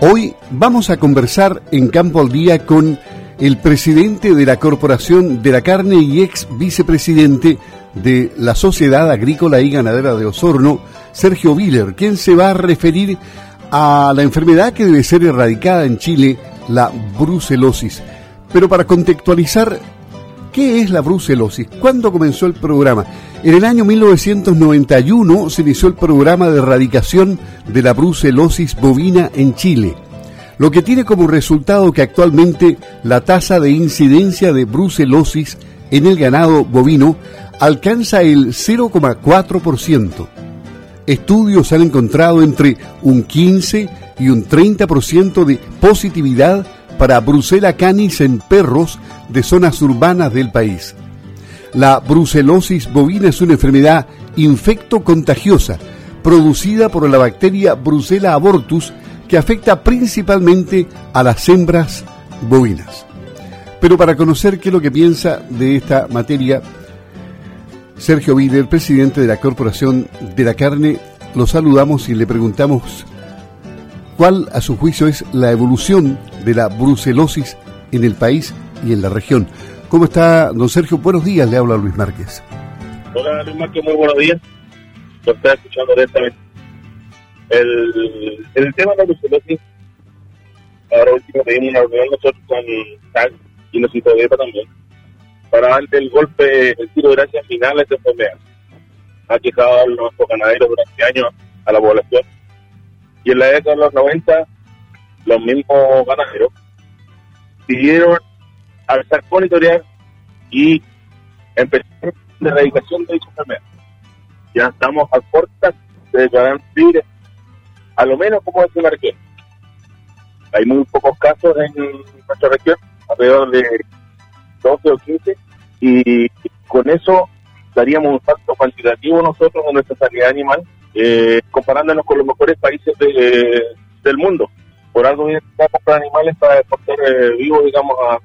Hoy vamos a conversar en Campo al Día con el presidente de la Corporación de la Carne y ex vicepresidente de la Sociedad Agrícola y Ganadera de Osorno, Sergio Willer, quien se va a referir a la enfermedad que debe ser erradicada en Chile, la brucelosis. Pero para contextualizar, ¿qué es la brucelosis? ¿Cuándo comenzó el programa? En el año 1991 se inició el programa de erradicación de la brucelosis bovina en Chile, lo que tiene como resultado que actualmente la tasa de incidencia de brucelosis en el ganado bovino alcanza el 0,4%. Estudios han encontrado entre un 15 y un 30% de positividad para Brucella canis en perros de zonas urbanas del país. La brucelosis bovina es una enfermedad infecto-contagiosa producida por la bacteria Brucella abortus que afecta principalmente a las hembras bovinas. Pero para conocer qué es lo que piensa de esta materia, Sergio Wiener, presidente de la Corporación de la Carne, lo saludamos y le preguntamos cuál a su juicio es la evolución de la brucelosis en el país y en la región. ¿Cómo está, don Sergio? Buenos días, le habla Luis Márquez. Hola, Luis Márquez, muy buenos días. Lo está escuchando directamente. El, el tema de la brucelosis, ahora último pedimos una reunión nosotros con TAG y los de también, para darle el golpe, el tiro de gracia final a esta enfermedad. Ha quejado a nuestros ganaderos durante años a la población y en la década de los 90, los mismos ganaderos pidieron alzar monitorear y empezar la erradicación de dicha enfermedad. Ya estamos a puertas de declarar libres, a lo menos como es una región. Hay muy pocos casos en nuestra región, alrededor de 12 o 15, y con eso daríamos un salto cuantitativo nosotros en nuestra sanidad animal eh, comparándonos con los mejores países del mundo. Por algo a comprar animales para exportar eh, vivos, digamos, a,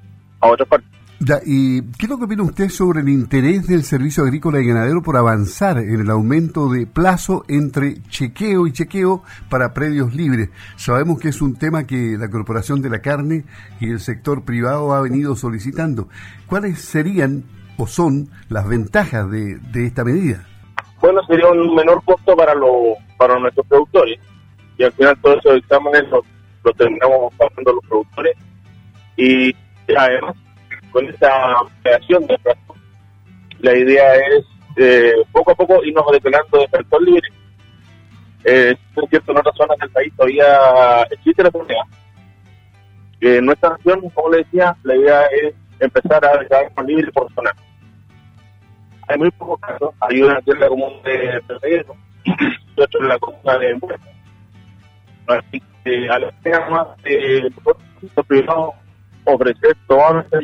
a otras partes. Ya, ¿Y qué es lo que opina usted sobre el interés del Servicio Agrícola y Ganadero por avanzar en el aumento de plazo entre chequeo y chequeo para predios libres? Sabemos que es un tema que la Corporación de la Carne y el sector privado ha venido solicitando. ¿Cuáles serían o son las ventajas de, de esta medida? bueno, sería un menor costo para, lo, para nuestros productores. Y al final todos esos exámenes los, terminamos pagando los productores. Y además, con esta creación de la idea es eh, poco a poco irnos declarando de sector libre. Eh, es cierto, en otras zonas del país todavía existe la enfermedad. En nuestra nación, como le decía, la idea es empezar a declarar libre por zona hay muy pocos casos. Hay una en la comuna de Pedrero y en la comuna de Muerta. Así que a los que más de los privados ofrecer todas las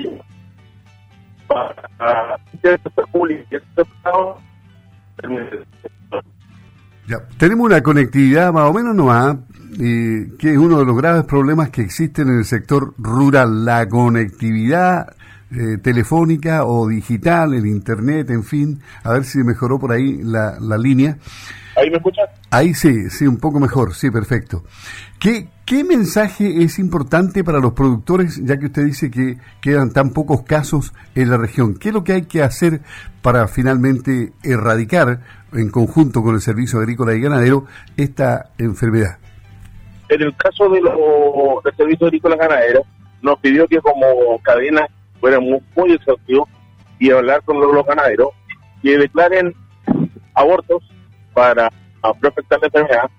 para privado ya, tenemos una conectividad más o menos no eh, que es uno de los graves problemas que existen en el sector rural, la conectividad eh, telefónica o digital, el internet, en fin, a ver si mejoró por ahí la, la línea. ¿Ahí me escuchas? Ahí sí, sí, un poco mejor, sí, perfecto. ¿Qué, ¿Qué mensaje es importante para los productores, ya que usted dice que quedan tan pocos casos en la región? ¿Qué es lo que hay que hacer para finalmente erradicar, en conjunto con el Servicio Agrícola y Ganadero, esta enfermedad? En el caso de los, del Servicio Agrícola y Ganadero, nos pidió que como cadena fuera muy, muy exhaustivo y hablar con los, ganaderos que declaren abortos para prospectar la enfermedad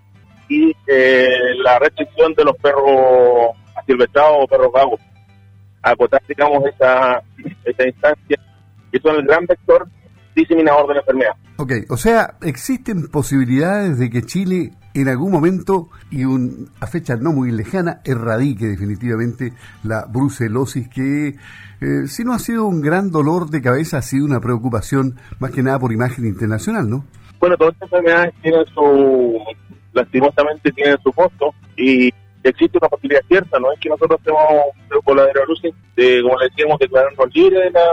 y eh, la restricción de los perros asilvestrados o perros vagos. Acotar, digamos, esa, esa instancia que son el gran vector diseminador de la enfermedad. Ok, o sea, ¿existen posibilidades de que Chile en algún momento y un, a fecha no muy lejana erradique definitivamente la brucelosis que eh, si no ha sido un gran dolor de cabeza, ha sido una preocupación más que nada por imagen internacional, ¿no? Bueno, todas estas enfermedades tienen su, lastimosamente tienen su costo y existe una posibilidad cierta, no es que nosotros estemos con la de de, como le decíamos, declararnos libres de la,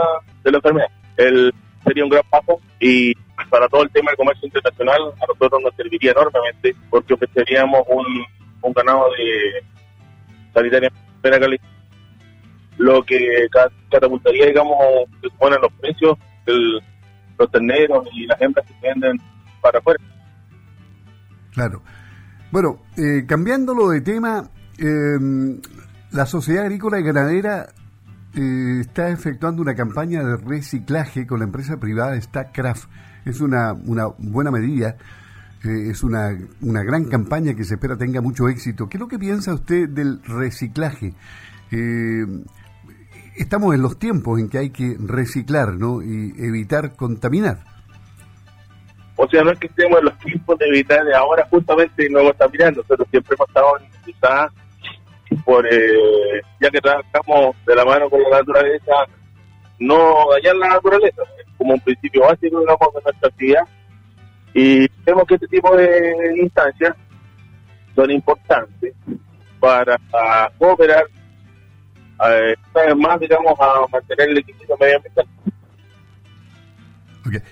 de la enfermedad. El, sería un gran paso y para todo el tema del comercio internacional a nosotros nos serviría enormemente porque ofreceríamos un, un ganado de, sanitariamente buena calidad, lo que catapultaría, digamos, que ponen los precios de los terneros y las hembras que venden para afuera. Claro. Bueno, eh, cambiándolo de tema, eh, la Sociedad Agrícola y Ganadera eh, está efectuando una campaña de reciclaje con la empresa privada Stackcraft. Es una, una buena medida, eh, es una, una gran campaña que se espera tenga mucho éxito. ¿Qué es lo que piensa usted del reciclaje? Eh, estamos en los tiempos en que hay que reciclar ¿no? y evitar contaminar. O sea, no es que estemos en los tiempos de evitar de ahora justamente no contaminar, nosotros siempre hemos estado quizás por eh, ya que trabajamos de la mano con la naturaleza, no dañar la naturaleza, como un principio básico digamos, de nuestra actividad. Y vemos que este tipo de instancias son importantes para cooperar eh, más, digamos, a mantener el equilibrio medioambiental.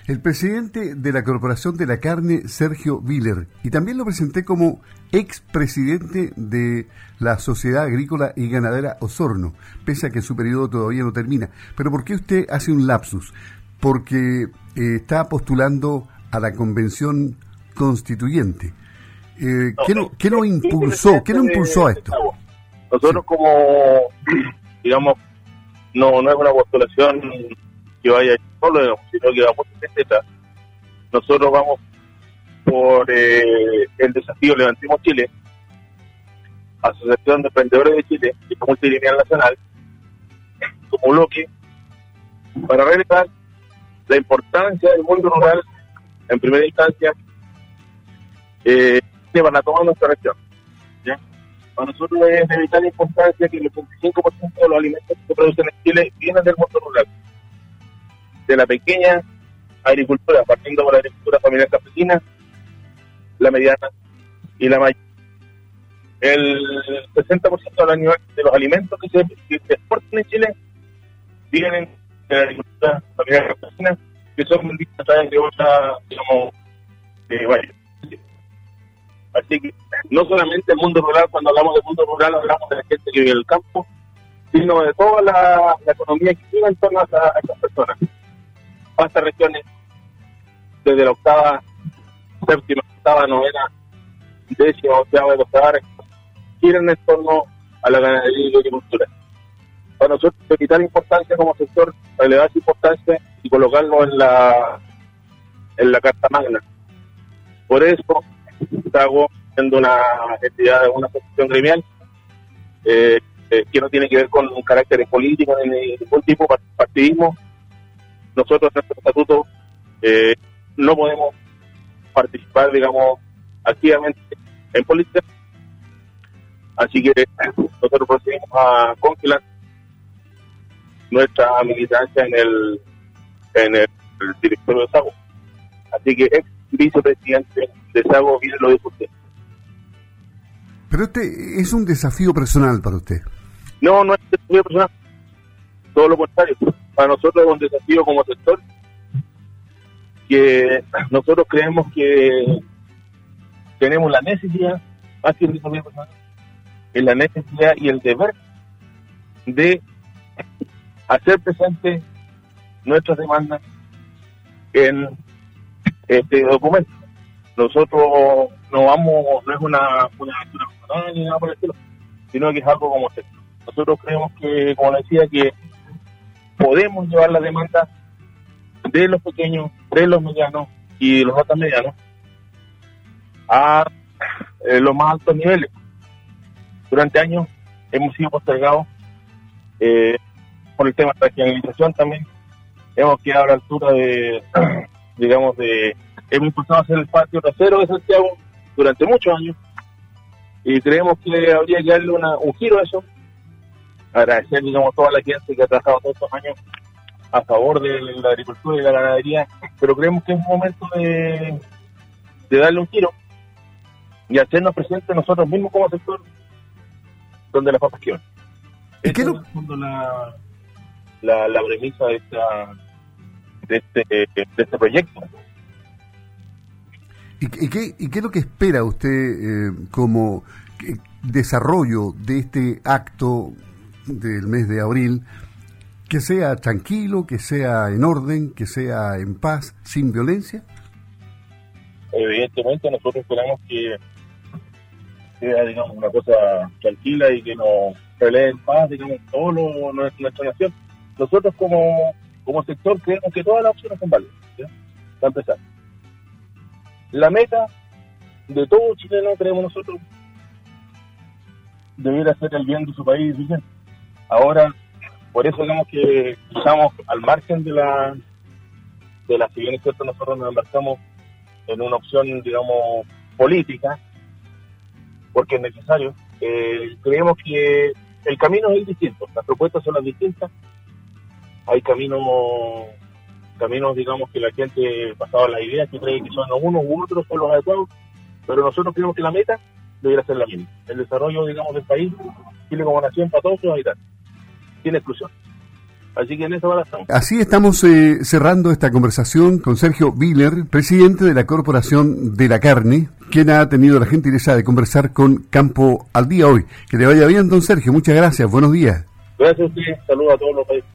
El presidente de la Corporación de la Carne, Sergio Viller, y también lo presenté como expresidente de la Sociedad Agrícola y Ganadera Osorno, pese a que su periodo todavía no termina. Pero ¿por qué usted hace un lapsus? Porque eh, está postulando a la Convención Constituyente. Eh, ¿qué, lo, ¿Qué lo impulsó? ¿Qué lo impulsó a esto? Nosotros como, digamos, no, no es una postulación que vaya solo, sino que vamos a Nosotros vamos por eh, el desafío Levantemos Chile, Asociación de Emprendedores de Chile y Multilineal Nacional, como bloque, para realizar la importancia del mundo rural en primera instancia eh, que van a tomar nuestra región. Para nosotros es de vital importancia que el 85% de los alimentos que se producen en Chile vienen del mundo rural de la pequeña agricultura, partiendo por la agricultura familiar campesina, la mediana y la mayor. El 60% de los alimentos que se, exportan en Chile vienen de la agricultura familiar campesina, que son vendidos a través de otra, digamos, de Así que no solamente el mundo rural, cuando hablamos del mundo rural hablamos de la gente que vive en el campo, sino de toda la, economía que gira en torno a, a esas personas cuántas regiones, desde la octava, séptima, octava, novena, décima, octava de los hogares, giran en torno a la ganadería y la agricultura. Para nosotros, de importancia como sector, relevar su importancia y colocarlo en la en la Carta Magna. Por eso, estamos siendo una entidad, una asociación gremial, eh, eh, que no tiene que ver con un carácter político ni ningún tipo de partidismo, nosotros en nuestro estatuto eh, no podemos participar, digamos, activamente en política. Así que nosotros procedimos a congelar nuestra militancia en el, en el, directorio de SAGO. Así que ex vicepresidente de SAGO, viene lo dijo usted. Pero este es un desafío personal para usted. No, no es un desafío personal. Todo lo contrario para nosotros es un desafío como sector que nosotros creemos que tenemos la necesidad, más que es la necesidad y el deber de hacer presente nuestras demandas en este documento. Nosotros no vamos, no es una, una ni nada por el estilo, sino que es algo como sector. Nosotros creemos que, como decía, que podemos llevar la demanda de los pequeños, de los medianos y de los no medianos a eh, los más altos niveles. Durante años hemos sido postergados eh, por el tema de la regionalización también. Hemos quedado a la altura de, digamos, de. Hemos pasado a ser el patio trasero de Santiago durante muchos años y creemos que habría que darle una, un giro a eso agradecer, digamos, a toda la gente que ha trabajado todos estos años a favor de la agricultura y la ganadería, pero creemos que es un momento de, darle un giro y hacernos presentes nosotros mismos como sector donde las papas quedan. Esa es la, la, la premisa de, esta, de, este, de este proyecto. ¿Y, qué, ¿Y qué es lo que espera usted eh, como desarrollo de este acto del mes de abril que sea tranquilo, que sea en orden, que sea en paz, sin violencia? Evidentemente nosotros esperamos que sea digamos, una cosa tranquila y que nos pelee en paz, digamos, todo lo, nuestra nación. Nosotros como, como sector creemos que todas las opciones son válidas, para empezar. La meta de todo chileno, creemos nosotros, debiera ser el bien de su país. Ahora, por eso digamos que estamos al margen de la de la si bien es nosotros nos embarcamos en una opción digamos política porque es necesario. Eh, creemos que el camino es distinto las propuestas son las distintas. Hay caminos caminos digamos que la gente pasaba las ideas que cree que son unos u otros son los adecuados pero nosotros creemos que la meta debería ser la misma. El desarrollo digamos del país Chile como nación para todos sus habitantes sin exclusión. Así que en eso va estamos. Así estamos eh, cerrando esta conversación con Sergio Willer, presidente de la Corporación de la Carne, quien ha tenido la gentileza de conversar con Campo al Día hoy. Que te vaya bien, don Sergio. Muchas gracias. Buenos días. Gracias a usted. Saludos a todos los países.